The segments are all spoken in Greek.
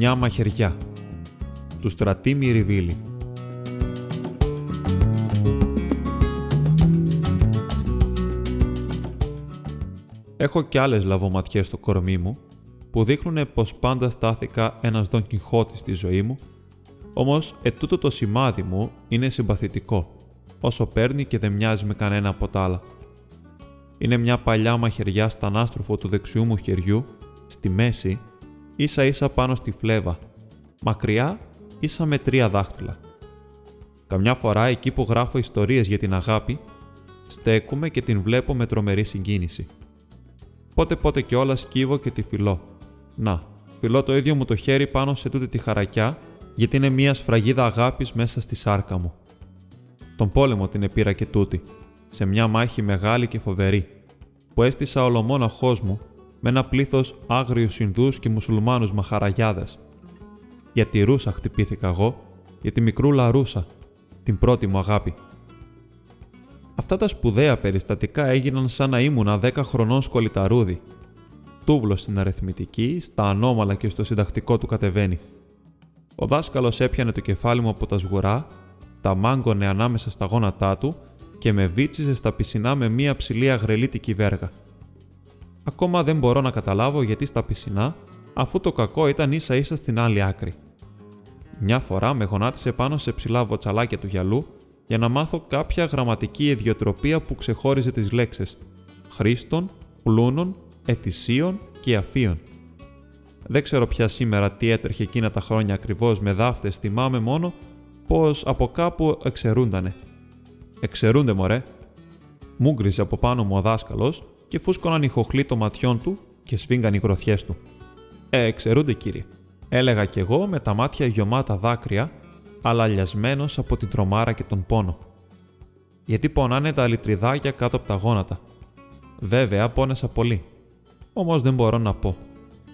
Μια μαχαιριά του Στρατή Μυριβίλη Έχω κι άλλες λαβοματιές στο κορμί μου που δείχνουν πως πάντα στάθηκα ένας Δον Κιχώτης στη ζωή μου, όμως ετούτο το σημάδι μου είναι συμπαθητικό, όσο παίρνει και δεν μοιάζει με κανένα από τα άλλα. Είναι μια παλιά μαχαιριά στα ανάστροφο του δεξιού μου χεριού, στη μέση, ίσα ίσα πάνω στη φλέβα, μακριά ίσα με τρία δάχτυλα. Καμιά φορά εκεί που γράφω ιστορίες για την αγάπη, στέκουμε και την βλέπω με τρομερή συγκίνηση. Πότε πότε κιόλας κύβω και τη φιλώ. Να, φιλώ το ίδιο μου το χέρι πάνω σε τούτη τη χαρακιά, γιατί είναι μια σφραγίδα αγάπης μέσα στη σάρκα μου. Τον πόλεμο την επήρα και τούτη, σε μια μάχη μεγάλη και φοβερή, που έστησα ολομόναχός μου με ένα πλήθος άγριους Ινδούς και Μουσουλμάνους μαχαραγιάδες. Για τη Ρούσα χτυπήθηκα εγώ, για τη μικρούλα Ρούσα, την πρώτη μου αγάπη. Αυτά τα σπουδαία περιστατικά έγιναν σαν να ήμουνα 10 χρονών σκολιταρούδι. Τούβλος στην αριθμητική, στα ανώμαλα και στο συντακτικό του κατεβαίνει. Ο δάσκαλος έπιανε το κεφάλι μου από τα σγουρά, τα μάγκωνε ανάμεσα στα γόνατά του και με βίτσιζε στα πισινά με μία ψηλή αγρελίτικη βέργα. Ακόμα δεν μπορώ να καταλάβω γιατί στα πισινά, αφού το κακό ήταν ίσα ίσα στην άλλη άκρη. Μια φορά με γονάτισε πάνω σε ψηλά βοτσαλάκια του γυαλού για να μάθω κάποια γραμματική ιδιοτροπία που ξεχώριζε τις λέξεις «χρήστων», «πλούνων», «ετησίων» και «αφίων». Δεν ξέρω πια σήμερα τι έτρεχε εκείνα τα χρόνια ακριβώς με δάφτες, θυμάμαι μόνο πως από κάπου εξαιρούντανε. «Εξαιρούνται, μωρέ», μούγκριζε από πάνω μου ο δάσκαλος και φούσκωναν οι χοχλοί των ματιών του και σφίγγαν οι γροθιές του. «Ε, εξαιρούνται, κύριε», έλεγα κι εγώ με τα μάτια γιωμάτα δάκρυα αλλά λιασμένος από την τρομάρα και τον πόνο. Γιατί πονάνε τα λιτριδάκια κάτω από τα γόνατα. Βέβαια, πόνεσα πολύ. Όμως δεν μπορώ να πω.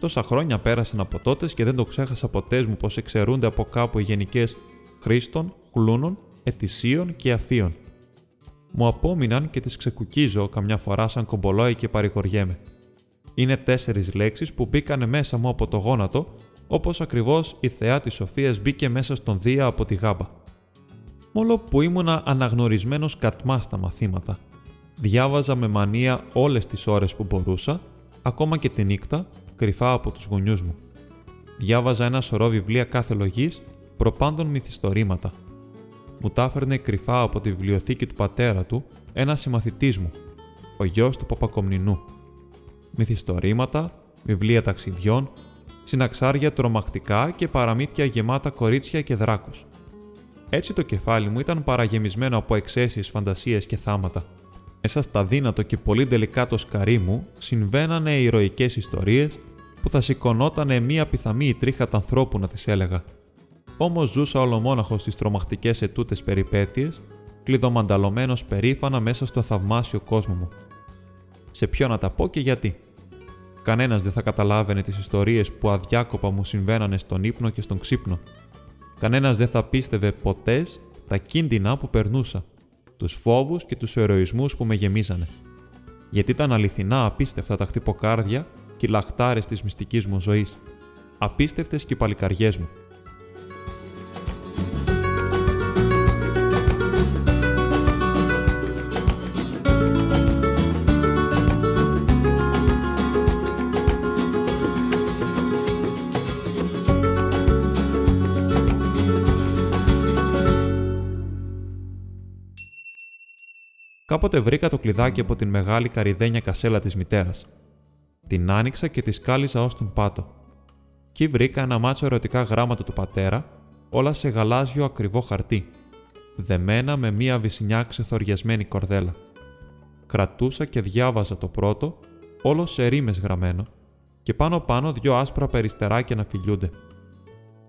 Τόσα χρόνια πέρασαν από τότε και δεν το ξέχασα ποτέ μου πως εξαιρούνται από κάπου οι γενικές χρήστων, χλούνων, ετησίων και αφίων. Μου απόμειναν και τις ξεκουκίζω καμιά φορά σαν κομπολόι και παρηγοριέμαι. Είναι τέσσερις λέξεις που μπήκανε μέσα μου από το γόνατο όπως ακριβώς η θεά της Σοφίας μπήκε μέσα στον Δία από τη γάμπα. Μόλο που ήμουνα αναγνωρισμένος κατμά στα μαθήματα. Διάβαζα με μανία όλες τις ώρες που μπορούσα, ακόμα και τη νύχτα, κρυφά από τους γονιούς μου. Διάβαζα ένα σωρό βιβλία κάθε λογής, προπάντων μυθιστορήματα. Μου τα έφερνε κρυφά από τη βιβλιοθήκη του πατέρα του ένας συμμαθητής μου, ο γιος του Παπακομνηνού. Μυθιστορήματα, βιβλία ταξιδιών, συναξάρια τρομακτικά και παραμύθια γεμάτα κορίτσια και δράκους. Έτσι το κεφάλι μου ήταν παραγεμισμένο από εξαίσιες φαντασίες και θάματα. Μέσα στα δύνατο και πολύ τελικά το σκαρί μου συμβαίνανε ηρωικές ιστορίες που θα σηκωνότανε μία πιθαμή τρίχα ανθρώπου να τις έλεγα. Όμως ζούσα ολομόναχο στις τρομακτικές ετούτες περιπέτειες, κλειδομανταλωμένο περήφανα μέσα στο θαυμάσιο κόσμο μου. Σε ποιο να τα πω και γιατί. Κανένας δεν θα καταλάβαινε τις ιστορίες που αδιάκοπα μου συμβαίνανε στον ύπνο και στον ξύπνο. Κανένας δεν θα πίστευε ποτές τα κίνδυνα που περνούσα, τους φόβους και τους ερωισμούς που με γεμίζανε. Γιατί ήταν αληθινά απίστευτα τα χτυποκάρδια και οι λαχτάρες της μυστικής μου ζωής. Απίστευτες και οι παλικαριές μου. Κάποτε βρήκα το κλειδάκι από την μεγάλη καριδένια κασέλα της μητέρας. Την άνοιξα και τη σκάλιζα ως τον πάτο. Κι βρήκα ένα μάτσο ερωτικά γράμματα του πατέρα, όλα σε γαλάζιο ακριβό χαρτί, δεμένα με μία βυσινιά ξεθοριασμένη κορδέλα. Κρατούσα και διάβαζα το πρώτο, όλο σε ρήμες γραμμένο, και πάνω πάνω δυο άσπρα περιστεράκια να φιλιούνται.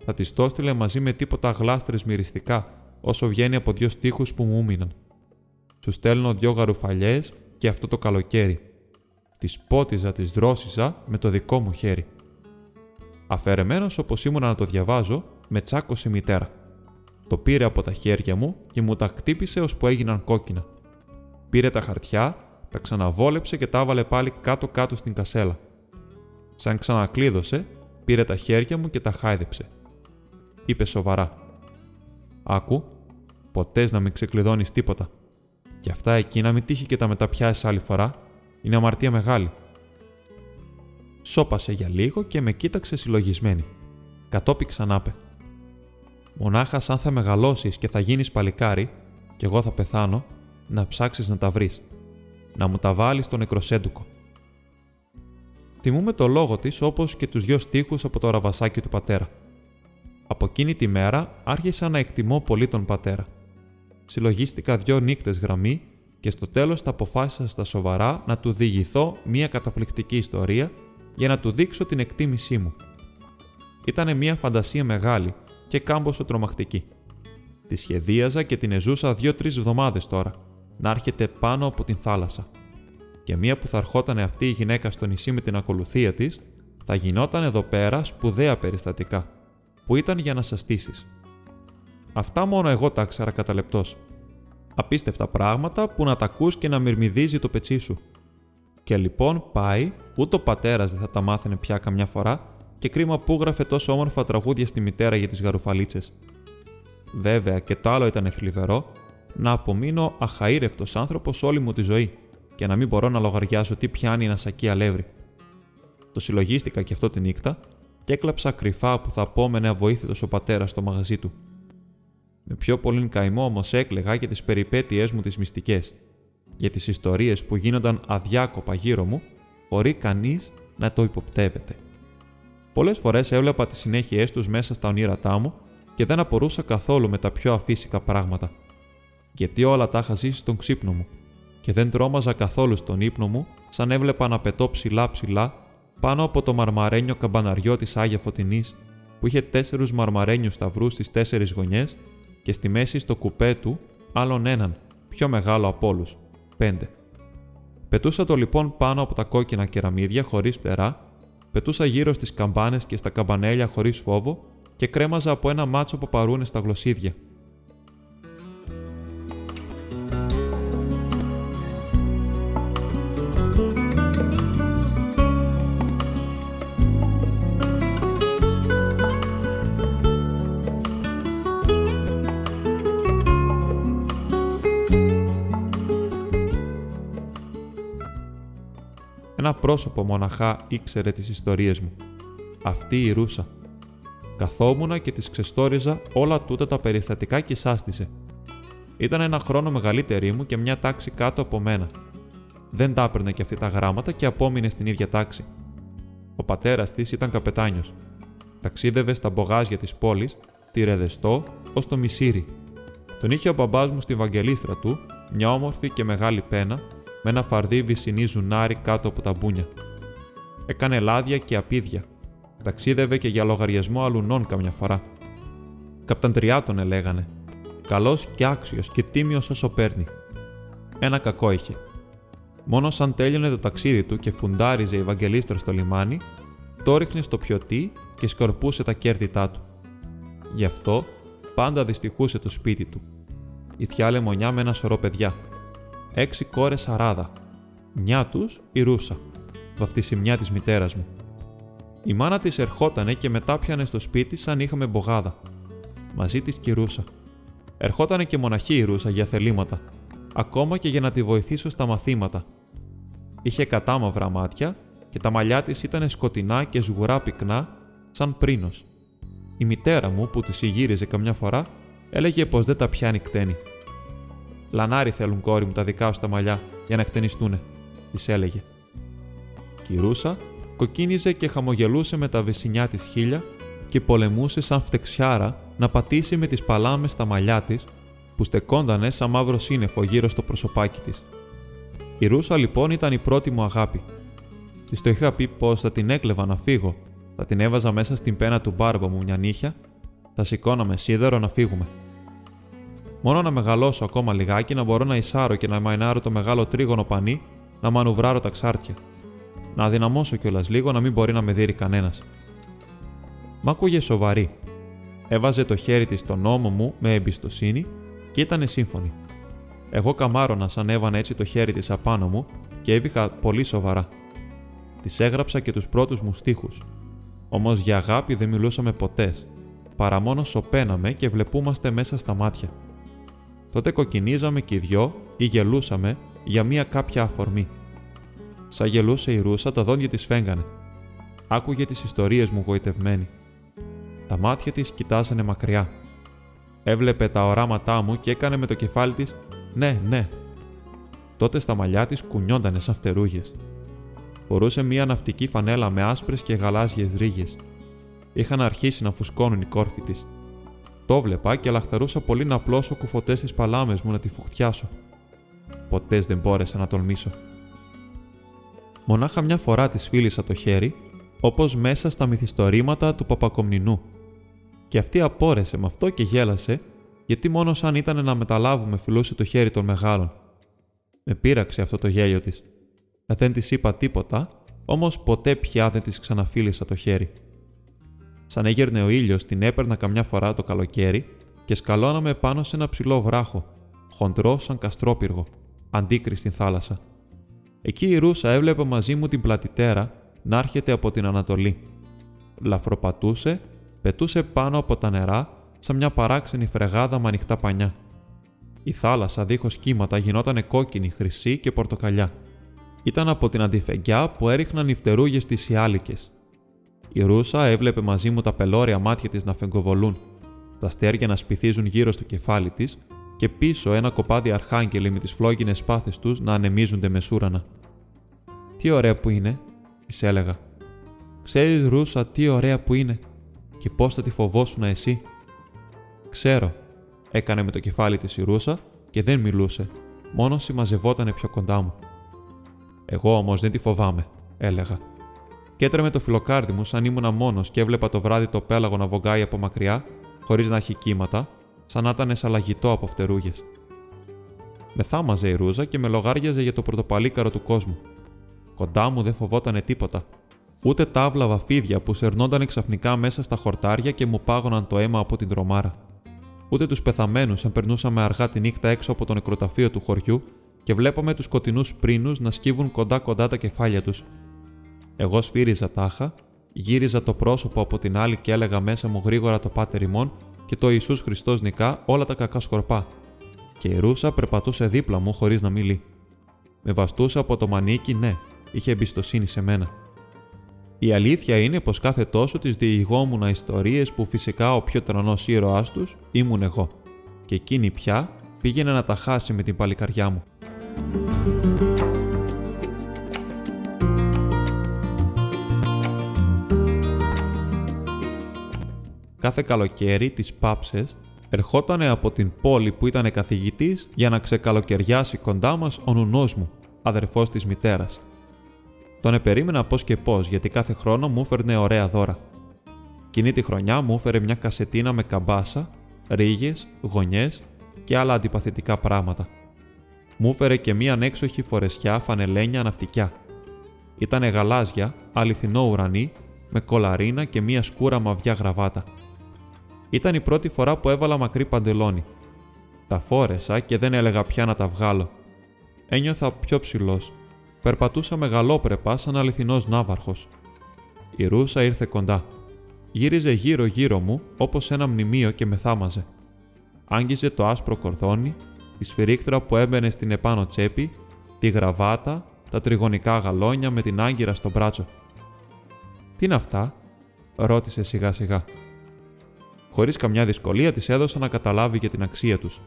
Θα τη το έστειλε μαζί με τίποτα γλάστρες μυριστικά, όσο βγαίνει από δύο στίχους που μου ούμιναν. Σου στέλνω δυο γαρουφαλιές και αυτό το καλοκαίρι. Τη πότιζα, της δρόσιζα με το δικό μου χέρι. Αφαιρεμένος όπως ήμουν να το διαβάζω, με τσάκωσε η μητέρα. Το πήρε από τα χέρια μου και μου τα χτύπησε ώσπου έγιναν κόκκινα. Πήρε τα χαρτιά, τα ξαναβόλεψε και τα έβαλε πάλι κάτω-κάτω στην κασέλα. Σαν ξανακλείδωσε, πήρε τα χέρια μου και τα χάιδεψε. Είπε σοβαρά. Άκου, ποτές να μην ξεκλειδώνεις τίποτα. Και αυτά εκεί να μην τύχει και τα μεταπιάσεις άλλη φορά, είναι αμαρτία μεγάλη. Σώπασε για λίγο και με κοίταξε συλλογισμένη. Κατόπι ξανάπε. Μονάχας σαν θα μεγαλώσεις και θα γίνεις παλικάρι, και εγώ θα πεθάνω, να ψάξεις να τα βρεις. Να μου τα βάλεις στο νεκροσέντουκο. Θυμούμε το λόγο της όπως και τους δυο στίχους από το ραβασάκι του πατέρα. Από εκείνη τη μέρα άρχισα να εκτιμώ πολύ τον πατέρα. Συλλογίστηκα δυο νύχτε γραμμή και στο τέλος τα αποφάσισα στα σοβαρά να του διηγηθώ μια καταπληκτική ιστορία για να του δείξω την εκτίμησή μου. Ήταν μια φαντασία μεγάλη και κάμποσο τρομακτική. Τη σχεδίαζα και την εζούσα δύο-τρει εβδομάδες τώρα, να έρχεται πάνω από την θάλασσα. Και μία που θα ερχόταν αυτή η γυναίκα στο νησί με την ακολουθία της, θα γινόταν εδώ πέρα σπουδαία περιστατικά, που ήταν για να σα στήσεις. Αυτά μόνο εγώ τα ξέρα κατά λεπτό. Απίστευτα πράγματα που να τα ακούς και να μυρμηδίζει το πετσί σου. Και λοιπόν πάει, ούτε ο πατέρας δεν θα τα μάθαινε πια καμιά φορά, και κρίμα που γράφε τόσο όμορφα τραγούδια στη μητέρα για τις γαρουφαλίτσες. Βέβαια και το άλλο ήταν θλιβερό, να απομείνω αχαήρευτο άνθρωπος όλη μου τη ζωή και να μην μπορώ να λογαριάσω τι πιάνει ένα σακί αλεύρι. Το συλλογίστηκα και αυτό τη νύχτα και έκλαψα κρυφά που θα απόμενε αβοήθητος ο πατέρας στο μαγαζί του. Με πιο πολύ καημό όμως έκλεγα για τις περιπέτειές μου τις μυστικές, για τις ιστορίες που γίνονταν αδιάκοπα γύρω μου, χωρί κανείς να το υποπτεύεται. Πολλές φορές έβλεπα τις συνέχειές τους μέσα στα ονείρατά μου και δεν απορούσα καθόλου με τα πιο αφύσικα πράγματα. Γιατί όλα τα είχα ζήσει στον ξύπνο μου και δεν τρόμαζα καθόλου στον ύπνο μου σαν έβλεπα να πετώ ψηλά ψηλά πάνω από το μαρμαρένιο καμπαναριό της Άγια Φωτεινής που είχε τέσσερους μαρμαρένιους σταυρούς στις τέσσερις γωνιές και στη μέση στο κουπέ του άλλον έναν, πιο μεγάλο από όλους, πέντε. Πετούσα το λοιπόν πάνω από τα κόκκινα κεραμίδια χωρίς πτερά πετούσα γύρω στις καμπάνες και στα καμπανέλια χωρίς φόβο και κρέμαζα από ένα μάτσο παπαρούνε στα γλωσσίδια. Ένα πρόσωπο μοναχά ήξερε τις ιστορίες μου. Αυτή η Ρούσα. Καθόμουνα και της ξεστόριζα όλα τούτα τα περιστατικά και σάστησε. Ήταν ένα χρόνο μεγαλύτερη μου και μια τάξη κάτω από μένα. Δεν τα έπαιρνε και αυτή τα γράμματα και απόμεινε στην ίδια τάξη. Ο πατέρας της ήταν καπετάνιος. Ταξίδευε στα μπογάζια της πόλης, τη Ρεδεστό, ως το Μισήρι. Τον είχε ο μπαμπάς μου στη βαγγελίστρα του, μια όμορφη και μεγάλη πένα με ένα φαρδί βυσινή ζουνάρι κάτω από τα μπούνια. Έκανε λάδια και απίδια. Ταξίδευε και για λογαριασμό αλουνών καμιά φορά. Καπταντριά τον έλεγανε. Καλός και άξιος και τίμιος όσο παίρνει. Ένα κακό είχε. Μόνος σαν τέλειωνε το ταξίδι του και φουντάριζε η Ευαγγελίστρα στο λιμάνι, το ρίχνε στο πιωτή και σκορπούσε τα κέρδιτά του. Γι' αυτό πάντα δυστυχούσε το σπίτι του. Η θιά λεμονιά με ένα σωρό παιδιά έξι κόρες αράδα. Μια τους η Ρούσα, βαφτισιμιά της μητέρας μου. Η μάνα της ερχότανε και μετά πιανε στο σπίτι σαν είχαμε μπογάδα. Μαζί της και η Ρούσα. Ερχότανε και μοναχή η Ρούσα για θελήματα, ακόμα και για να τη βοηθήσω στα μαθήματα. Είχε κατάμαυρα μάτια και τα μαλλιά της ήταν σκοτεινά και σγουρά πυκνά, σαν πρίνος. Η μητέρα μου, που της γύριζε καμιά φορά, έλεγε πως δεν τα πιάνει κτένη. Λανάρι θέλουν κόρη μου τα δικά σου τα μαλλιά για να εκτενιστούνε, της έλεγε. Κυρούσα κοκκίνιζε και χαμογελούσε με τα βεσινιά της χίλια και πολεμούσε σαν φτεξιάρα να πατήσει με τις παλάμες τα μαλλιά της που στεκόντανε σαν μαύρο σύννεφο γύρω στο προσωπάκι της. Η Ρούσα λοιπόν ήταν η πρώτη μου αγάπη. Της το είχα πει πως θα την έκλεβα να φύγω, θα την έβαζα μέσα στην πένα του μπάρμπα μου μια νύχια, θα σηκώναμε σίδερο να φύγουμε. Μόνο να μεγαλώσω ακόμα λιγάκι να μπορώ να εισάρω και να μαϊνάρω το μεγάλο τρίγωνο πανί, να μανουβράρω τα ξάρτια. Να δυναμώσω κιόλας λίγο να μην μπορεί να με δει κανένας. Μ' άκουγε σοβαρή. Έβαζε το χέρι της στον ώμο μου με εμπιστοσύνη και ήταν σύμφωνη. Εγώ καμάρωνα σαν έβανε έτσι το χέρι της απάνω μου και έβηχα πολύ σοβαρά. Της έγραψα και τους πρώτους μου στίχους. Όμως για αγάπη δεν μιλούσαμε ποτές, παρά μόνο σωπαίναμε και βλεπούμαστε μέσα στα μάτια. Τότε κοκκινίζαμε και οι δυο ή γελούσαμε για μία κάποια αφορμή. Σαν γελούσε η Ρούσα, τα δόντια της φέγγανε. Άκουγε τις ιστορίες μου γοητευμένη. Τα μάτια της κοιτάζανε μακριά. Έβλεπε τα οράματά μου και έκανε με το κεφάλι της «Ναι, ναι». Τότε στα μαλλιά της κουνιόντανε σαν φτερούγες. Φορούσε μία ναυτική φανέλα με άσπρες και γαλάζιες ρίγες. Είχαν αρχίσει να φουσκώνουν οι κόρφοι της. Το βλέπα και λαχταρούσα πολύ να πλώσω κουφωτές τι παλάμες μου να τη φουχτιάσω. Ποτέ δεν μπόρεσα να τολμήσω. Μονάχα μια φορά της φίλησα το χέρι, όπως μέσα στα μυθιστορήματα του Παπακομνηνού. Και αυτή απόρρεσε με αυτό και γέλασε, γιατί μόνος σαν ήταν να μεταλάβουμε φιλούσε το χέρι των μεγάλων. Με πείραξε αυτό το γέλιο της. Δεν της είπα τίποτα, όμως ποτέ πια δεν της ξαναφίλησα το χέρι. Σαν έγερνε ο ήλιος, την έπαιρνα καμιά φορά το καλοκαίρι και σκαλώναμε πάνω σε ένα ψηλό βράχο, χοντρό σαν καστρόπυργο, αντίκρι στην θάλασσα. Εκεί η Ρούσα έβλεπε μαζί μου την πλατητέρα να έρχεται από την Ανατολή. Λαφροπατούσε, πετούσε πάνω από τα νερά σαν μια παράξενη φρεγάδα με ανοιχτά πανιά. Η θάλασσα δίχως κύματα γινόταν κόκκινη, χρυσή και πορτοκαλιά. Ήταν από την αντιφεγγιά που έριχναν οι φτερούγε στι ιάλικες. Η Ρούσα έβλεπε μαζί μου τα πελώρια μάτια της να φεγκοβολούν, τα αστέρια να σπιθίζουν γύρω στο κεφάλι της και πίσω ένα κοπάδι αρχάγγελοι με τις φλόγινες πάθες τους να ανεμίζονται μεσούρανα. Τι ωραία που είναι, της έλεγα. Ξέρεις, Ρούσα, τι ωραία που είναι και πώς θα τη φοβόσουν εσύ. Ξέρω, έκανε με το κεφάλι της η Ρούσα και δεν μιλούσε, μόνος συμμαζευότανε πιο κοντά μου. Εγώ όμως δεν τη φοβάμαι, έλεγα. Και έτρεμε το φιλοκάρδι μου σαν ήμουνα μόνος και έβλεπα το βράδυ το πέλαγο να βογκάει από μακριά, χωρίς να έχει κύματα, σαν να ήταν σαλαγητό από φτερούγες. Με θάμαζε η ρούζα και με λογάριαζε για το πρωτοπαλίκαρο του κόσμου. Κοντά μου δεν φοβότανε τίποτα. Ούτε τάβλα βαφίδια που σερνόνταν ξαφνικά μέσα στα χορτάρια και μου πάγωναν το αίμα από την τρομάρα. Ούτε τους πεθαμένους αν περνούσαμε αργά τη νύχτα έξω από το νεκροταφείο του χωριού και βλέπαμε τους σκοτεινούς πρίνους να σκύβουν κοντά-κοντά τα κεφάλια τους. Εγώ σφύριζα τάχα, γύριζα το πρόσωπο από την άλλη και έλεγα μέσα μου γρήγορα το πάτερ ημών και το Ιησούς Χριστός νικά όλα τα κακά σκορπά. Και η Ρούσα περπατούσε δίπλα μου χωρίς να μιλεί. Με βαστούσε από το μανίκι, ναι, είχε εμπιστοσύνη σε μένα. Η αλήθεια είναι πως κάθε τόσο της διηγόμουν ιστορίες που φυσικά ο πιο τρανό ήρωάς τους ήμουν εγώ. Και εκείνη πια πήγαινε να τα χάσει με την παλικαριά μου. Κάθε καλοκαίρι τις πάψες ερχόταν από την πόλη που ήταν καθηγητής για να ξεκαλοκαιριάσει κοντά μας ο νουνός μου, αδερφός της μητέρας. Τον επερίμενα πώς και πώς γιατί κάθε χρόνο μου έφερνε ωραία δώρα. Κοινή τη χρονιά μου έφερε μια κασετίνα με καμπάσα, ρίγες, γωνιές και άλλα αντιπαθητικά πράγματα μου έφερε και μία ανέξοχη φορεσιά φανελένια ναυτικιά. Ήτανε γαλάζια, αληθινό ουρανί, με κολαρίνα και μία σκούρα μαυιά γραβάτα. Ήταν η πρώτη φορά που έβαλα μακρύ παντελόνι. Τα φόρεσα και δεν έλεγα πια να τα βγάλω. Ένιωθα πιο ψηλός. Περπατούσα μεγαλόπρεπα σαν αληθινός ναύαρχος. Η Ρούσα ήρθε κοντά. Γύριζε γύρω-γύρω μου όπως ένα μνημείο και με θάμαζε. Άγγιζε το άσπρο κορδόνι τη σφυρίχτρα που έμπαινε στην επάνω τσέπη, τη γραβάτα, τα τριγωνικά γαλόνια με την άγκυρα στο μπράτσο. Τι είναι αυτά, ρώτησε σιγά σιγά. Χωρίς καμιά δυσκολία της έδωσα να καταλάβει για την αξία τους.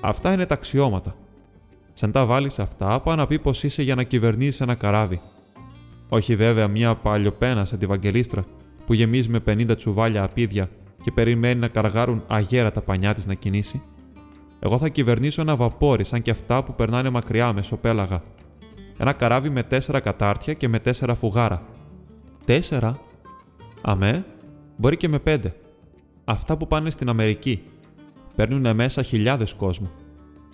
Αυτά είναι τα αξιώματα. Σαν τα βάλεις αυτά, πά να πει πως είσαι για να κυβερνήσεις ένα καράβι. Όχι βέβαια μια παλιοπένας σαν τη Βαγγελίστρα που γεμίζει με 50 τσουβάλια απίδια και περιμένει να καργάρουν αγέρα τα πανιά της να κινήσει. Εγώ θα κυβερνήσω ένα βαπόρι σαν και αυτά που περνάνε μακριά μεσοπέλαγα. Ένα καράβι με τέσσερα κατάρτια και με τέσσερα φουγάρα. Τέσσερα; Αμέ, μπορεί και με πέντε. Αυτά που πάνε στην Αμερική. Παίρνουν μέσα χιλιάδες κόσμο.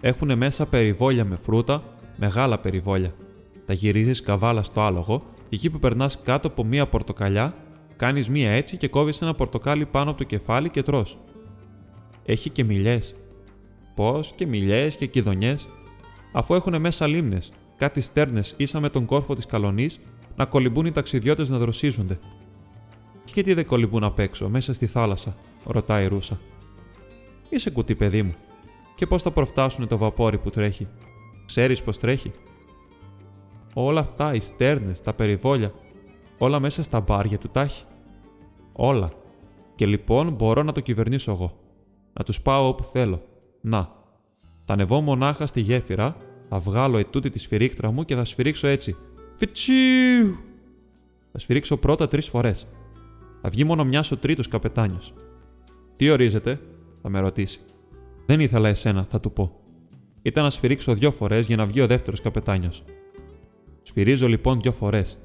Έχουν μέσα περιβόλια με φρούτα, μεγάλα περιβόλια. Τα γυρίζεις καβάλα στο άλογο και εκεί που περνάς κάτω από μία πορτοκαλιά, κάνεις μία έτσι και κόβεις ένα πορτοκάλι πάνω από το κεφάλι και τρώ. Έχει και μιλιές, πώς και μιλιές και κυδονιέ, αφού έχουν μέσα λίμνες, κάτι στέρνες ίσα με τον κόρφο της καλονής να κολυμπούν οι ταξιδιώτες να δροσίζονται. Και γιατί δεν κολυμπούν απ' έξω, μέσα στη θάλασσα, ρωτάει η Ρούσα. Είσαι κουτί, παιδί μου. Και πώς θα προφτάσουν το βαπόρι που τρέχει. Ξέρεις πώς τρέχει; Όλα αυτά, οι στέρνες, τα περιβόλια, όλα μέσα στα μπάρια του τάχει. Όλα. Και λοιπόν μπορώ να το κυβερνήσω εγώ. Να τους πάω όπου θέλω. Να. Θα ανεβώ μονάχα στη γέφυρα, θα βγάλω ετούτη τη σφυρίχτρα μου και θα σφυρίξω έτσι. Φιτσίου! Θα σφυρίξω πρώτα τρεις φορές. Θα βγει μόνο μια ο τρίτος καπετάνιος. Τι ορίζεται, θα με ρωτήσει. Δεν ήθελα εσένα, θα του πω. Ήταν να σφυρίξω δύο φορές για να βγει ο δεύτερος καπετάνιος. Σφυρίζω λοιπόν δύο φορές.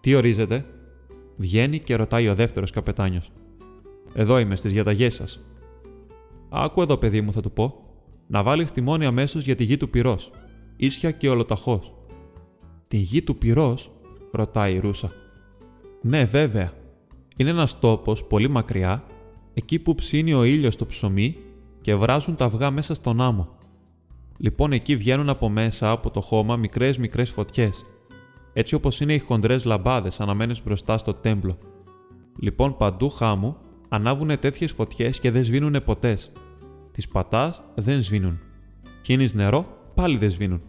Τι ορίζεται, βγαίνει και ρωτάει ο δεύτερος καπετάνιος. Εδώ είμαι στις διαταγές σας. Άκου εδώ, παιδί μου, θα του πω. Να βάλεις μόνη αμέσως για τη γη του πυρός. Ίσια και ολοταχώς. Τη γη του πυρός, ρωτάει η Ρούσα. Ναι, βέβαια. Είναι ένας τόπος πολύ μακριά, εκεί που ψήνει ο ήλιος το ψωμί και βράζουν τα αυγά μέσα στον άμμο. Λοιπόν, εκεί βγαίνουν από μέσα από το χώμα μικρές μικρές φωτιές, έτσι όπως είναι οι χοντρές λαμπάδες αναμένες μπροστά στο τέμπλο. Λοιπόν, παντού χάμου ανάβουν τέτοιες φωτιές και δεν σβήνουν ποτές. Τις πατάς δεν σβήνουν. Κίνεις νερό, πάλι δεν σβήνουν.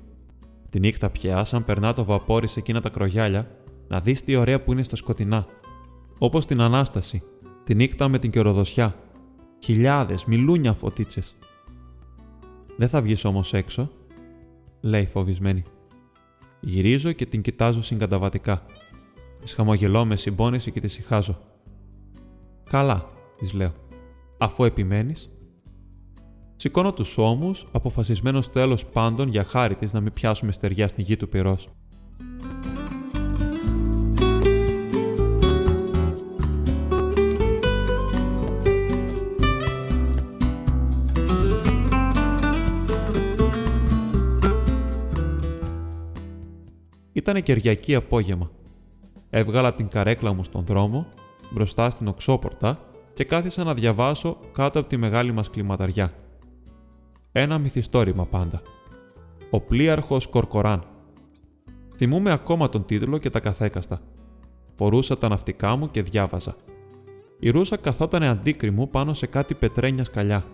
Τη νύχτα πια, σαν περνά το βαπόρι σε εκείνα τα κρογιάλια, να δεις τι ωραία που είναι στα σκοτεινά. Όπως την ανάσταση, τη νύχτα με την καιροδοσιά. Χιλιάδες, μιλούνια φωτίτσες. Δεν θα βγεις όμως έξω, λέει φοβισμένη. Γυρίζω και την κοιτάζω συγκαταβατικά. Τη χαμογελώ με συμπόνιση και τη συχάζω. Καλά, της λέω. Αφού επιμένεις. Σηκώνω τους ώμους, αποφασισμένος τέλος πάντων για χάρη της να μην πιάσουμε στεριά στην γη του πυρός. Ήταν Κυριακή απόγευμα. Έβγαλα την καρέκλα μου στον δρόμο, μπροστά στην οξόπορτα και κάθισα να διαβάσω κάτω από τη μεγάλη μας κλιματαριά. Ένα μυθιστόρημα πάντα. Ο πλοίαρχος Κορκοράν. Θυμούμαι ακόμα τον τίτλο και τα καθέκαστα. Φορούσα τα ναυτικά μου και διάβαζα. Η Ρούσα καθότανε αντίκρι πάνω σε κάτι πετρένια σκαλιά.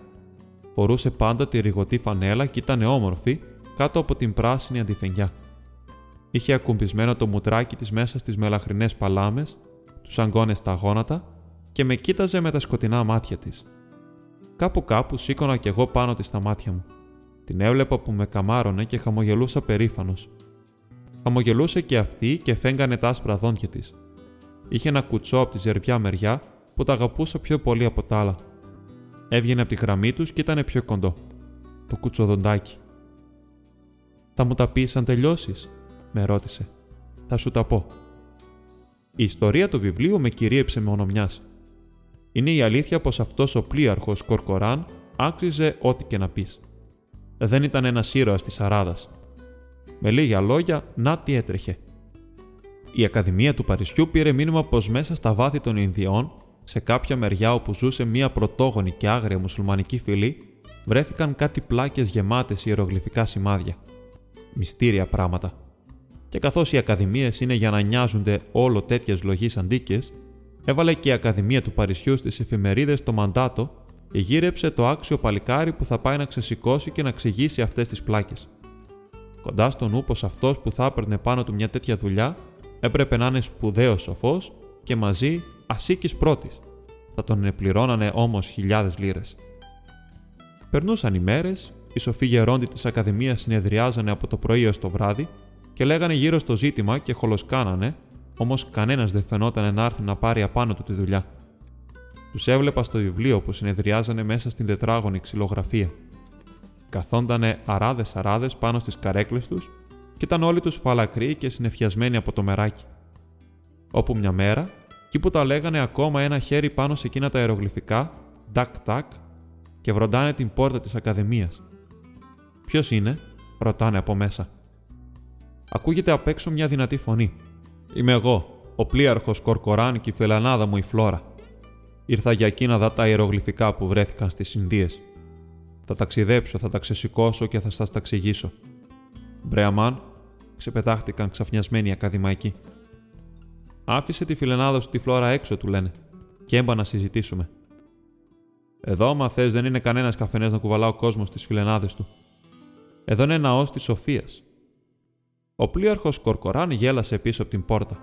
Φορούσε πάντα τη ρηγωτή φανέλα και ήταν όμορφη κάτω από την πράσινη αντιφενιά. Είχε ακουμπισμένο το μουτράκι της μέσα στις μελαχρινές παλάμες, τους αγκώνες στα γόνατα και με κοίταζε με τα σκοτεινά μάτια της. Κάπου κάπου σήκωνα κι εγώ πάνω της στα μάτια μου. Την έβλεπα που με καμάρωνε και χαμογελούσα περήφανος. Χαμογελούσε και αυτή και φέγγανε τα άσπρα δόντια της. Είχε ένα κουτσό από τη ζερβιά μεριά που τα αγαπούσα πιο πολύ από τα άλλα. Έβγαινε από τη γραμμή τους και ήταν πιο κοντό. Το κουτσοδοντάκι. Θα μου τα πεις αν τελειώσεις, με ρώτησε. Θα σου τα πω. Η ιστορία του βιβλίου με κυρίεψε με ονομιάς. Είναι η αλήθεια πως αυτός ο πλοίαρχος Κορκοράν άξιζε ό,τι και να πεις. Δεν ήταν ένας ήρωας της Αράδας. Με λίγα λόγια, να τι έτρεχε. Η Ακαδημία του Παρισιού πήρε μήνυμα πως μέσα στα βάθη των Ινδιών, σε κάποια μεριά όπου ζούσε μια πρωτόγονη και άγρια μουσουλμανική φυλή, βρέθηκαν κάτι πλάκες γεμάτες ιερογλυφικά σημάδια. Μυστήρια πράγματα και καθώς οι Ακαδημίες είναι για να νοιάζονται όλο τέτοιες λογή αντίκες, έβαλε και η Ακαδημία του Παρισιού στις εφημερίδες το μαντάτο και γύρεψε το άξιο παλικάρι που θα πάει να ξεσηκώσει και να εξηγήσει αυτές τις πλάκες. Κοντά στον νου πω αυτός που θα έπαιρνε πάνω του μια τέτοια δουλειά έπρεπε να είναι σπουδαίος σοφός και μαζί ασίκης πρώτης. Θα τον πληρώνανε όμως χιλιάδες λίρες. Περνούσαν οι μέρες, οι σοφοί γερόντι της Ακαδημίας συνεδριάζανε από το πρωί έως το βράδυ και λέγανε γύρω στο ζήτημα και χολοσκάνανε, όμως κανένας δεν φαινόταν να έρθει να πάρει απάνω του τη δουλειά. Τους έβλεπα στο βιβλίο που συνεδριάζανε μέσα στην τετράγωνη ξυλογραφία. Καθόντανε αράδε-αράδε πάνω στις καρέκλες τους και ήταν όλοι τους φαλακροί και συνεφιασμένοι από το μεράκι. Όπου μια μέρα, εκεί που τα λέγανε ακόμα ένα χέρι πάνω σε εκείνα τα αερογλυφικά, τάκ-τάκ, και βροντάνε την πόρτα της Ακαδημίας. Ποιος είναι, ρωτάνε από μέσα ακούγεται απ' έξω μια δυνατή φωνή. Είμαι εγώ, ο πλοίαρχος Κορκοράν και η φελανάδα μου η Φλόρα. Ήρθα για εκείνα δα τα ιερογλυφικά που βρέθηκαν στις Ινδίες. Θα ταξιδέψω, θα τα ξεσηκώσω και θα σας τα εξηγήσω. Μπρεαμάν, ξεπετάχτηκαν ξαφνιασμένοι ακαδημαϊκοί. Άφησε τη φιλενάδα σου τη φλόρα έξω, του λένε. Και έμπα να συζητήσουμε. Εδώ, μα θες, δεν είναι κανένας καφενές να κουβαλά ο κόσμος στις φιλενάδες του. Εδώ είναι ναός της Σοφίας. Ο πλοίαρχος Κορκοράν γέλασε πίσω από την πόρτα.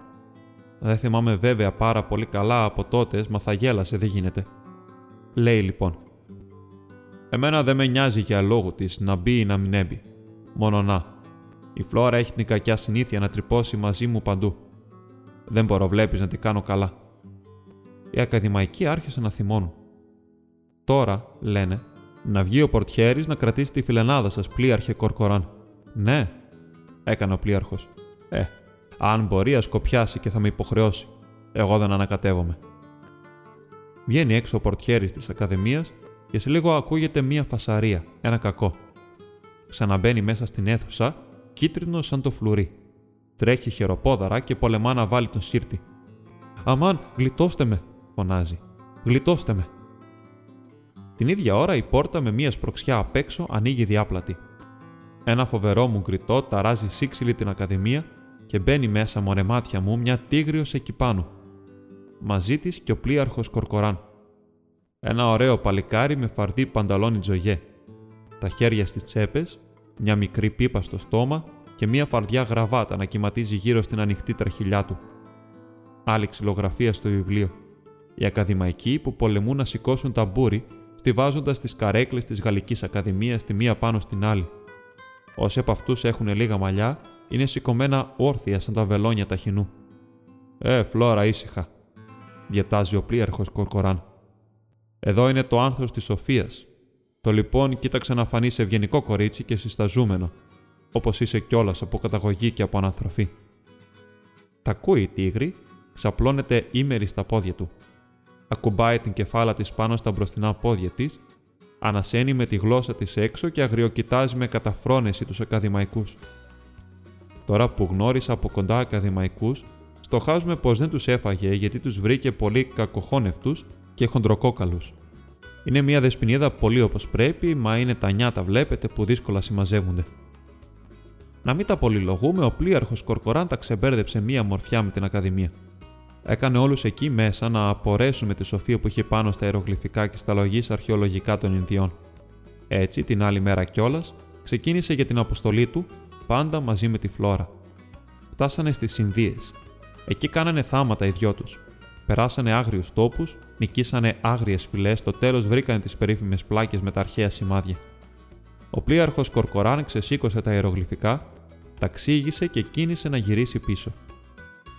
Δεν θυμάμαι βέβαια πάρα πολύ καλά από τότε, μα θα γέλασε, δεν γίνεται. Λέει λοιπόν. Εμένα δεν με νοιάζει για λόγο της να μπει ή να μην έμπει. Μόνο να. Η Φλόρα έχει την κακιά συνήθεια να τρυπώσει μαζί μου παντού. Δεν μπορώ, βλέπεις να την κάνω καλά. Οι ακαδημαϊκοί άρχισαν να θυμώνουν. Τώρα, λένε, να βγει ο πορτιέρης να κρατήσει τη φιλενάδα σας, πλοίαρχε Κορκοράν. Ναι, έκανε ο πλοίαρχος. Ε, αν μπορεί, ας κοπιάσει και θα με υποχρεώσει. Εγώ δεν ανακατεύομαι. Βγαίνει έξω ο πορτιέρης της Ακαδημίας και σε λίγο ακούγεται μία φασαρία, ένα κακό. Ξαναμπαίνει μέσα στην αίθουσα, κίτρινο σαν το φλουρί. Τρέχει χεροπόδαρα και πολεμά να βάλει τον σύρτη. Αμάν, γλιτώστε με, φωνάζει. Γλιτώστε με. Την ίδια ώρα η πόρτα με μία σπροξιά απ' έξω ανοίγει διάπλατη. Ένα φοβερό μου γκριτό ταράζει σύξυλη την Ακαδημία και μπαίνει μέσα μωρεμάτια μου μια τίγριος εκεί πάνω. Μαζί της και ο πλοίαρχος Κορκοράν. Ένα ωραίο παλικάρι με φαρδί πανταλόνι τζογέ. Τα χέρια στις τσέπες, μια μικρή πίπα στο στόμα και μια φαρδιά γραβάτα να κυματίζει γύρω στην ανοιχτή τραχυλιά του. Άλλη ξυλογραφία στο βιβλίο. Οι ακαδημαϊκοί που πολεμούν να σηκώσουν ταμπούρι, στηβάζοντας τις καρέκλες της Γαλλικής Ακαδημίας τη μία πάνω στην άλλη. Όσοι από αυτούς έχουν λίγα μαλλιά, είναι σηκωμένα όρθια σαν τα βελόνια ταχυνού. Ε, φλόρα, ήσυχα, διατάζει ο πλοίαρχο Κορκοράν. Εδώ είναι το άνθρο της Σοφίας. Το λοιπόν κοίταξε να φανεί σε ευγενικό κορίτσι και συσταζούμενο, όπως είσαι κιόλας από καταγωγή και από αναθροφή. Τα ακούει η τίγρη, ξαπλώνεται ήμερη στα πόδια του. Ακουμπάει την κεφάλα της πάνω στα μπροστινά πόδια της, ανασένει με τη γλώσσα της έξω και αγριοκοιτάζει με καταφρόνεση τους ακαδημαϊκούς. Τώρα που γνώρισα από κοντά ακαδημαϊκούς, στοχάζουμε πως δεν τους έφαγε γιατί τους βρήκε πολύ κακοχώνευτους και χοντροκόκαλους. Είναι μια δεσποινίδα πολύ όπως πρέπει, μα είναι τα νιάτα, βλέπετε, που δύσκολα συμμαζεύονται. Να μην τα πολυλογούμε, ο πλοίαρχος Κορκοράν τα ξεμπέρδεψε μία μορφιά με την Ακαδημία. Έκανε όλους εκεί μέσα να απορρέσουν με τη σοφία που είχε πάνω στα ιερογλυφικά και στα λογή αρχαιολογικά των Ινδιών. Έτσι, την άλλη μέρα κιόλας, ξεκίνησε για την αποστολή του πάντα μαζί με τη φλόρα. Φτάσανε στις Ινδίες. Εκεί κάνανε θάματα οι δυο τους. Περάσανε άγριους τόπους, νικήσανε άγριες φυλές, στο τέλος βρήκανε τις περίφημες πλάκες με τα αρχαία σημάδια. Ο πλοίαρχος Κορκοράν ξεσήκωσε τα ιερογλυφικά, τα ξύγησε και κίνησε να γυρίσει πίσω.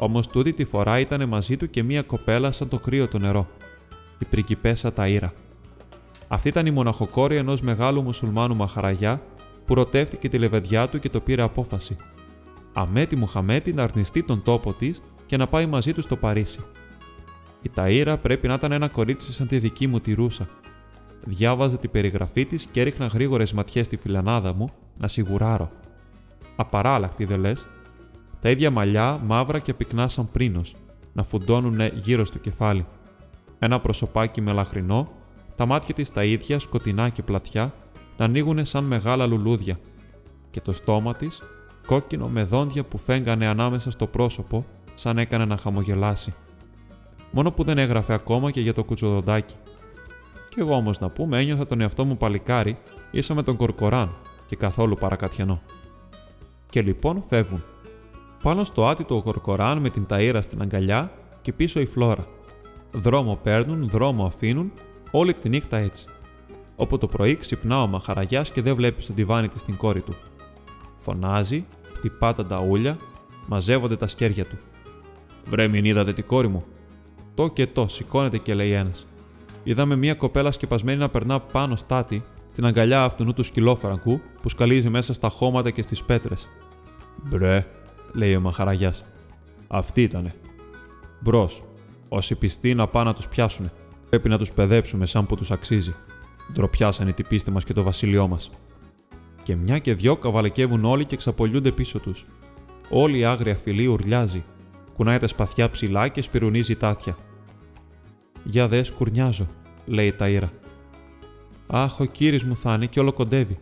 Όμως τούτη τη φορά ήταν μαζί του και μία κοπέλα σαν το κρύο το νερό, η πριγκιπέσα Ταΐρα. Αυτή ήταν η μοναχοκόρη ενός μεγάλου μουσουλμάνου μαχαραγιά που ρωτεύτηκε τη λεβεδιά του και το πήρε απόφαση. Αμέτη Μουχαμέτη να αρνηστεί τον τόπο της και να πάει μαζί του στο Παρίσι. Η Ταΐρα πρέπει να ήταν ένα κορίτσι σαν τη δική μου τη Ρούσα. Διάβαζε την περιγραφή της και έριχνα γρήγορες ματιές στη φιλανάδα μου να σιγουράρω. Απαράλλαχτη δε λες. Τα ίδια μαλλιά, μαύρα και πυκνά σαν πρίνος, να φουντώνουν γύρω στο κεφάλι. Ένα προσωπάκι μελαχρινό, τα μάτια της τα ίδια σκοτεινά και πλατιά να ανοίγουν σαν μεγάλα λουλούδια και το στόμα της κόκκινο με δόντια που φέγγανε ανάμεσα στο πρόσωπο σαν έκανε να χαμογελάσει. Μόνο που δεν έγραφε ακόμα και για το κουτσοδοντάκι. Κι εγώ όμως να πούμε ένιωθα τον εαυτό μου παλικάρι ίσα με τον Κορκοράν και καθόλου παρακατιανό. Και λοιπόν φεύγουν. Πάνω στο άτιτο ο Κορκοράν με την ταΐρα στην αγκαλιά και πίσω η φλόρα. Δρόμο παίρνουν, δρόμο αφήνουν, όλη τη νύχτα έτσι. Όπου το πρωί ξυπνά ο μαχαραγιάς και δεν βλέπεις στον τιβάνι της την κόρη του. Φωνάζει, χτυπά τα νταούλια, μαζεύονται τα σκέρια του. Βρε, μην είδατε την κόρη μου. Το και το, σηκώνεται και λέει ένας. Είδαμε μια κοπέλα σκεπασμένη να περνά πάνω στάτη στην αγκαλιά αυτού του σκυλόφραγκου που σκαλίζει μέσα στα χώματα και στις πέτρες. Μπρε, λέει ο μαχαραγιάς. Αυτή ήτανε. Μπρος, όσοι πιστοί να πάνε να τους πιάσουνε. Πρέπει να τους παιδέψουμε σαν που τους αξίζει. Ντροπιάσανε την πίστη μας και το βασίλειό μας. Και μια και δυο καβαλεκεύουν όλοι και ξαπολιούνται πίσω τους. Όλη η άγρια φυλή ουρλιάζει. Κουνάει τα σπαθιά ψηλά και σπυρουνίζει τάτια. Για δες, κουρνιάζω, λέει η Ταΐρα. Αχ, ο κύριο μου θα είναι και όλο κοντεύει.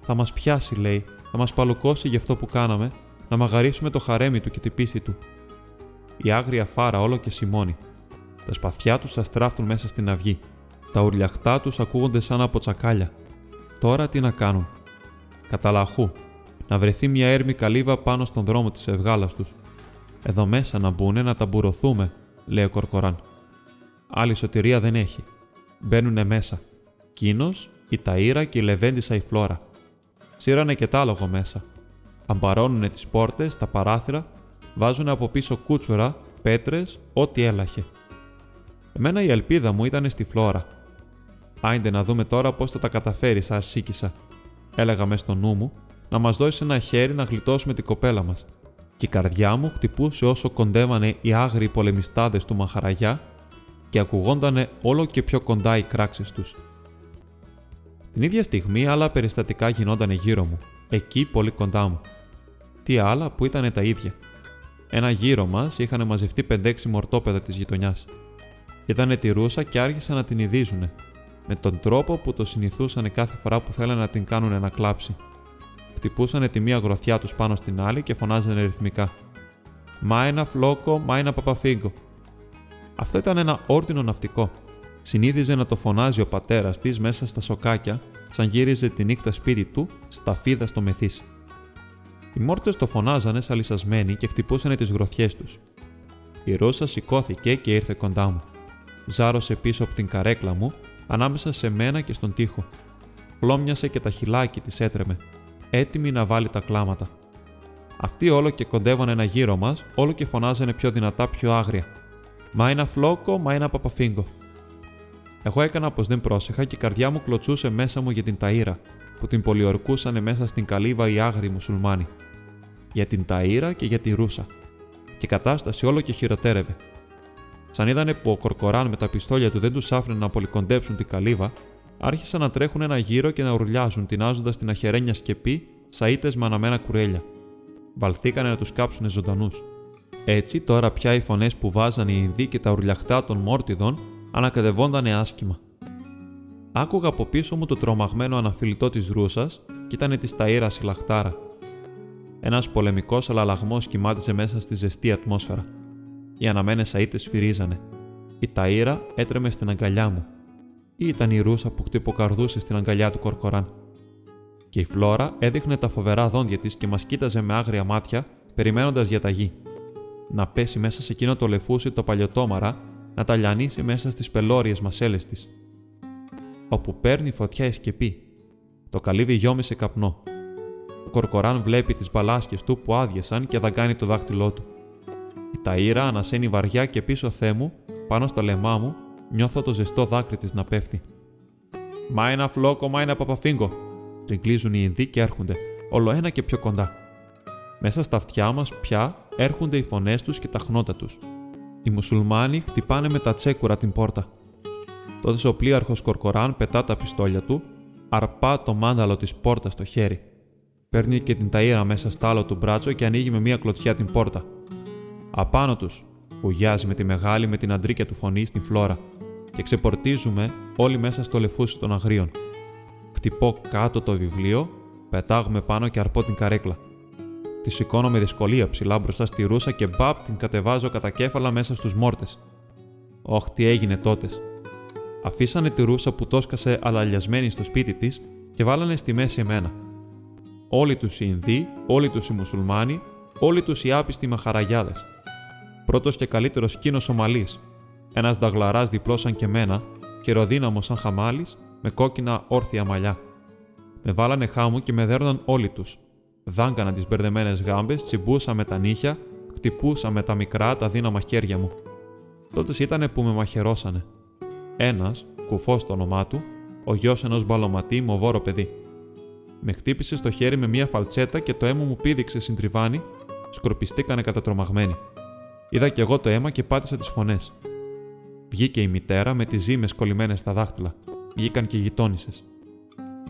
Θα μας πιάσει, λέει, θα μας παλουκώσει γι' αυτό που κάναμε, να μαγαρίσουμε το χαρέμι του και την πίστη του. η άγρια φάρα όλο και σημώνει. Τα σπαθιά τους αστράφτουν μέσα στην αυγή. Τα ουρλιαχτά τους ακούγονται σαν από τσακάλια. Τώρα τι να κάνουν; Καταλαχού. Να βρεθεί μια έρμη καλύβα πάνω στον δρόμο της ευγάλας τους. Εδώ μέσα να μπουνε να ταμπουρωθούμε, λέει ο Κορκοράν. Άλλη σωτηρία δεν έχει. Μπαίνουνε μέσα. Κίνος, η Ταΐρα και η Λεβέντισα η Φλόρα. Σύρανε και τ' άλογο μέσα. Αμπαρώνουνε τις πόρτες, τα παράθυρα, βάζουν από πίσω κούτσουρα, πέτρες, ό,τι έλαχε. Εμένα η ελπίδα μου ήταν στη Φλόρα. Άιντε να δούμε τώρα πώς θα τα καταφέρει, αρσίκησα. Έλεγα μες στο νου μου να μας δώσει ένα χέρι να γλιτώσουμε την κοπέλα μας. Και η καρδιά μου χτυπούσε όσο κοντεύανε οι άγριοι πολεμιστάδες του Μαχαραγιά και ακουγόντανε όλο και πιο κοντά οι κράξεις τους. Την ίδια στιγμή άλλα περιστατικά γινόταν γύρω μου, εκεί πολύ κοντά μου. Τι άλλα που ήταν τα ίδια. Ένα γύρο μας είχαν μαζευτεί 5-6 μορτόπεδα της γειτονιάς. Είδανε τη ρούσα και άρχισαν να την ειδίζουνε, με τον τρόπο που το συνηθούσαν κάθε φορά που θέλανε να την κάνουν να κλάψει. Χτυπούσαν τη μία γροθιά τους πάνω στην άλλη και φωνάζανε ρυθμικά. Μα ένα φλόκο, μα ένα παπαφίγκο. Αυτό ήταν ένα όρτινο ναυτικό. Συνήθιζε να το φωνάζει ο πατέρας της μέσα στα σοκάκια, σαν γύριζε τη νύχτα σπίτι του, στα φίδα στο μεθύσι. Οι μόρτες το φωνάζανε σαλισασμένοι και χτυπούσαν τις γροθιές τους. Η Ρώσα σηκώθηκε και ήρθε κοντά μου. Ζάρωσε πίσω από την καρέκλα μου, ανάμεσα σε μένα και στον τοίχο. Πλόμιασε και τα χυλάκι της έτρεμε, έτοιμη να βάλει τα κλάματα. Αυτοί όλο και κοντεύανε ένα γύρο μας, όλο και φωνάζανε πιο δυνατά, πιο άγρια. Μα ένα φλόκο, μα ένα παπαφίγκο. Εγώ έκανα πως δεν πρόσεχα και η καρδιά μου κλωτσούσε μέσα μου για την Ταΐρα, που την πολιορκούσαν μέσα στην καλύβα οι άγριοι μουσουλμάνοι. Για την Ταΐρα και για τη Ρούσα. Και η κατάσταση όλο και χειροτέρευε. Σαν είδανε που ο Κορκοράν με τα πιστόλια του δεν τους άφηνε να πολυκοντέψουν την καλύβα, άρχισαν να τρέχουν ένα γύρο και να ουρλιάζουν, τεινάζοντας την αχαιρένια σκεπή σαΐτε με αναμένα κουρέλια. Βαλθήκανε να τους κάψουν ζωντανούς. Έτσι, τώρα πια οι φωνές που βάζαν οι Ινδοί και τα ουρλιαχτά των Μόρτιδων ανακατευόντανε άσχημα. Άκουγα από πίσω μου το τρομαγμένο αναφιλητό της Ρούσας και ήταν της Ταΐρας η λαχτάρα. Ένας πολεμικός αλλαλαγμό κοιμάτιζε μέσα στη ζεστή ατμόσφαιρα. Οι αναμένες αίτες σφυρίζανε. Η Ταΐρα έτρεμε στην αγκαλιά μου. Ή ήταν η Ρούσα που χτυποκαρδούσε στην αγκαλιά του Κορκοράν. Και η Φλόρα έδειχνε τα φοβερά δόντια της και μας κοίταζε με άγρια μάτια, περιμένοντας διαταγή. Να πέσει μέσα σε εκείνο το λεφούσι το παλιωτόμαρα, να τα λιανίσει μέσα στις πελώριες μασέλε της. Όπου παίρνει φωτιά η σκεπή. Το καλύβι γιόμισε καπνό. Ο Κορκοράν βλέπει τις μπαλάσκες του που άδειασαν και δαγκάνει το δάχτυλό του. Η ταΐρα ανασένει βαριά και πίσω θέ μου, πάνω στα λαιμά μου, νιώθω το ζεστό δάκρυ της να πέφτει. Μα ένα φλόκο, μα ένα παπαφίγκο. Τριγκλίζουν οι Ινδοί και έρχονται, όλο ένα και πιο κοντά. Μέσα στα αυτιά μας πια έρχονται οι φωνές τους και τα χνότα τους. Οι μουσουλμάνοι χτυπάνε με τα τσέκουρα την πόρτα. Τότε ο πλοίαρχος Κορκοράν πετά τα πιστόλια του, αρπά το μάνταλο της πόρτας στο χέρι. Παίρνει και την ταΐρα μέσα στα άλλο του μπράτσο και ανοίγει με μία κλωτσιά την πόρτα. Απάνω τους, ουγιάζει με τη μεγάλη με την αντρίκια του φωνή στην φλόρα και ξεπορτίζουμε όλοι μέσα στο λεφούσι των αγρίων. Χτυπώ κάτω το βιβλίο, πετάγουμε πάνω και αρπώ την καρέκλα. Τη σηκώνω με δυσκολία ψηλά μπροστά στη ρούσα και μπαπ την κατεβάζω κατά κέφαλα μέσα στους μόρτες. Όχ, τι έγινε τότε. Αφήσανε τη ρούσα που τόσκασε αλαλιασμένη στο σπίτι της και βάλανε στη μέση εμένα. Όλοι τους οι Ινδοί, όλοι τους οι Μουσουλμάνοι, όλοι τους οι άπιστοι μαχαραγιάδες πρώτος και καλύτερος κίνο Ομαλή. Ένας νταγλαράς διπλό σαν και μένα, χεροδύναμο σαν χαμάλης, με κόκκινα όρθια μαλλιά. Με βάλανε χάμου και με δέρναν όλοι τους. Δάγκανα τις μπερδεμένες γάμπες, τσιμπούσα με τα νύχια, χτυπούσα με τα μικρά τα δύναμα χέρια μου. Τότε ήταν που με μαχαιρώσανε. Ένας, κουφός το όνομά του, ο γιος ενός μπαλωματή μοβόρο παιδί. Με χτύπησε στο χέρι με μία φαλτσέτα και το αίμα μου πήδηξε συντριβάνι, σκορπιστήκανε κατατρομαγμένοι. Είδα κι εγώ το αίμα και πάτησα τις φωνές. Βγήκε η μητέρα με τις ζύμες κολλημένες στα δάχτυλα. Βγήκαν και οι γειτόνισε.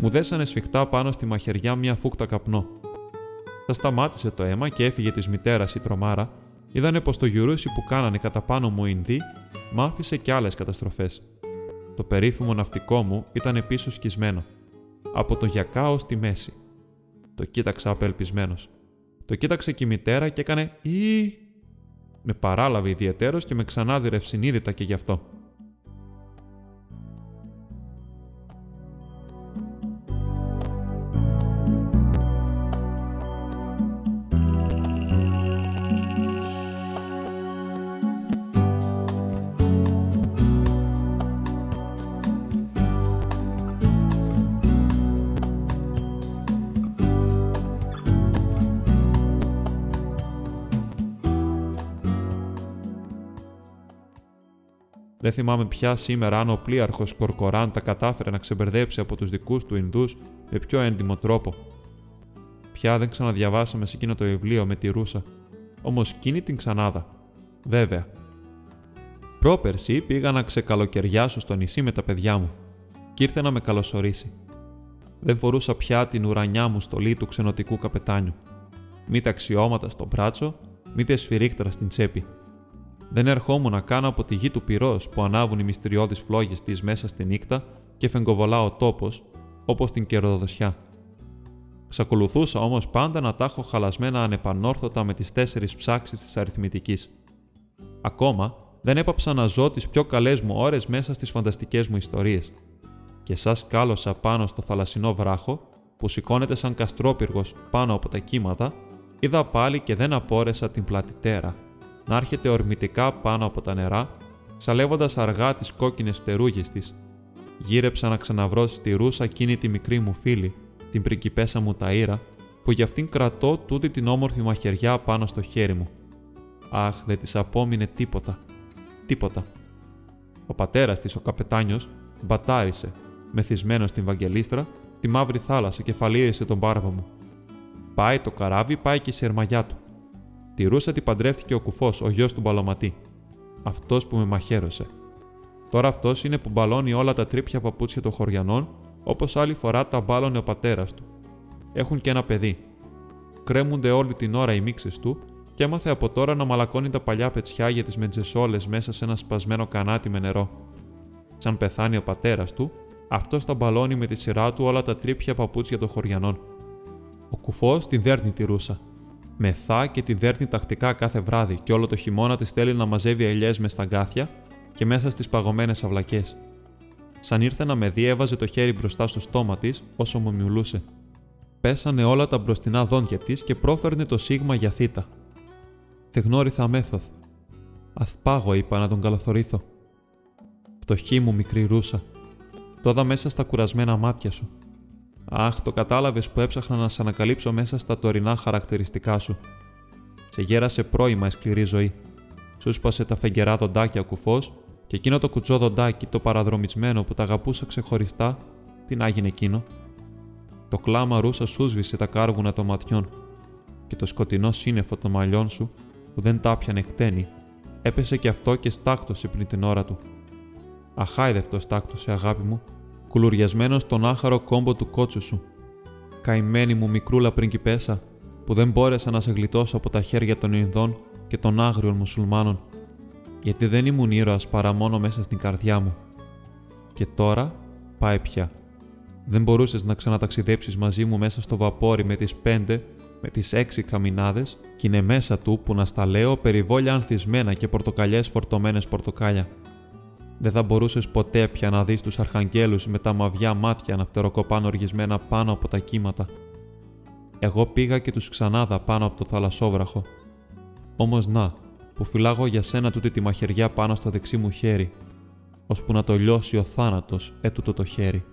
Μου δέσανε σφιχτά πάνω στη μαχαιριά μια φούκτα καπνό. Θα σταμάτησε το αίμα και έφυγε της μητέρας η τρομάρα, είδανε πως το γιουρούσι που κάνανε κατά πάνω μου Ινδί μ' άφησε κι άλλες καταστροφές. Το περίφημο ναυτικό μου ήταν πίσω σκισμένο, από το γιακά ω τη μέση. Το κοίταξα απελπισμένος. Το κοίταξε και η μητέρα και έκανε «Ή» Με παράλαβε ιδιαίτερο και με ξανάδυρε ευσυνείδητα και γι' αυτό. Δεν θυμάμαι πια σήμερα αν ο πλοίαρχος Κορκοράν τα κατάφερε να ξεμπερδέψει από τους δικούς του Ινδούς με πιο έντιμο τρόπο. Πια δεν ξαναδιαβάσαμε σε εκείνο το βιβλίο με τη Ρούσα, όμως εκείνη την ξανάδα. Βέβαια. Πρόπερση πήγα να ξεκαλοκαιριάσω στο νησί με τα παιδιά μου και ήρθε να με καλωσορίσει. Δεν φορούσα πια την ουρανιά μου στολή του ξενοτικού καπετάνιου. Μη τα αξιώματα στο μπράτσο, μήτε σφυρίχτρα στην τσέπη δεν ερχόμουν καν από τη γη του πυρός που ανάβουν οι μυστηριώδεις φλόγες της μέσα στη νύχτα και φεγκοβολά ο τόπος, όπως την κερδοδοσιά. Ξακολουθούσα όμως πάντα να τα έχω χαλασμένα ανεπανόρθωτα με τις τέσσερις ψάξεις της αριθμητικής. Ακόμα δεν έπαψα να ζω τις πιο καλές μου ώρες μέσα στις φανταστικές μου ιστορίες. Και σας κάλωσα πάνω στο θαλασσινό βράχο, που σηκώνεται σαν καστρόπυργος πάνω από τα κύματα, είδα πάλι και δεν απόρεσα την πλατητέρα να έρχεται ορμητικά πάνω από τα νερά, ξαλεύοντα αργά τις κόκκινες φτερούγε της. Γύρεψα να ξαναβρω στη ρούσα εκείνη τη μικρή μου φίλη, την πριγκιπέσα μου Ταΐρα, που για αυτήν κρατώ τούτη την όμορφη μαχαιριά πάνω στο χέρι μου. Αχ, δεν της απόμεινε τίποτα. Τίποτα. Ο πατέρας της, ο καπετάνιος, μπατάρισε, μεθυσμένο στην Βαγγελίστρα, τη μαύρη θάλασσα και φαλήρισε τον πάρβο μου. Πάει το καράβι, πάει και η σερμαγιά του. Τη Ρούσα την παντρεύτηκε ο κουφός, ο γιος του Μπαλωματή. Αυτός που με μαχαίρωσε. Τώρα αυτός είναι που μπαλώνει όλα τα τρίπια παπούτσια των χωριανών, όπως άλλη φορά τα μπάλωνε ο πατέρας του. Έχουν και ένα παιδί. Κρέμονται όλη την ώρα οι μίξες του και έμαθε από τώρα να μαλακώνει τα παλιά πετσιά για τις μετζεσόλες μέσα σε ένα σπασμένο κανάτι με νερό. Σαν πεθάνει ο πατέρας του, αυτός τα μπαλώνει με τη σειρά του όλα τα τρίπια παπούτσια των χωριανών. Ο κουφός τη δέρνει τη ρούσα μεθά και τη δέρνει τακτικά κάθε βράδυ και όλο το χειμώνα τη στέλνει να μαζεύει ελιές μες σταγκάθια και μέσα στις παγωμένες αυλακές. Σαν ήρθε να με δει, έβαζε το χέρι μπροστά στο στόμα της όσο μου μιουλούσε. Πέσανε όλα τα μπροστινά δόντια της και πρόφερνε το σίγμα για θήτα. γνώριθα μέθοδ. Αθπάγω, είπα να τον καλοθορήθω. Φτωχή μου μικρή ρούσα. Το μέσα στα κουρασμένα μάτια σου. Αχ, το κατάλαβες που έψαχνα να σε ανακαλύψω μέσα στα τωρινά χαρακτηριστικά σου. Σε γέρασε πρώιμα η σκληρή ζωή. Σου σπάσε τα φεγγερά δοντάκια κουφός και εκείνο το κουτσό δοντάκι, το παραδρομισμένο που τα αγαπούσα ξεχωριστά, τι να έγινε εκείνο. Το κλάμα ρούσα σου σβήσε τα κάρβουνα των ματιών και το σκοτεινό σύννεφο των μαλλιών σου που δεν τα πιανε εκτένει, έπεσε και αυτό και στάκτωσε πριν την ώρα του. Αχάιδευτος στάκτωσε, αγάπη μου, κουλουριασμένο στον άχαρο κόμπο του κότσου σου. Καημένη μου μικρούλα πριγκιπέσα, που δεν μπόρεσα να σε γλιτώσω από τα χέρια των Ινδών και των άγριων μουσουλμάνων, γιατί δεν ήμουν ήρωας παρά μόνο μέσα στην καρδιά μου. Και τώρα πάει πια. Δεν μπορούσες να ξαναταξιδέψεις μαζί μου μέσα στο βαπόρι με τις πέντε, με τις έξι καμινάδες και είναι μέσα του που να στα λέω περιβόλια ανθισμένα και πορτοκαλιές φορτωμένες πορτοκάλια. Δεν θα μπορούσες ποτέ πια να δεις τους αρχαγγέλους με τα μαβιά μάτια να φτεροκοπάνε οργισμένα πάνω από τα κύματα. Εγώ πήγα και τους ξανάδα πάνω από το θαλασσόβραχο. Όμως να, που φυλάγω για σένα τούτη τη μαχαιριά πάνω στο δεξί μου χέρι, ώσπου να το λιώσει ο θάνατος έτουτο το χέρι.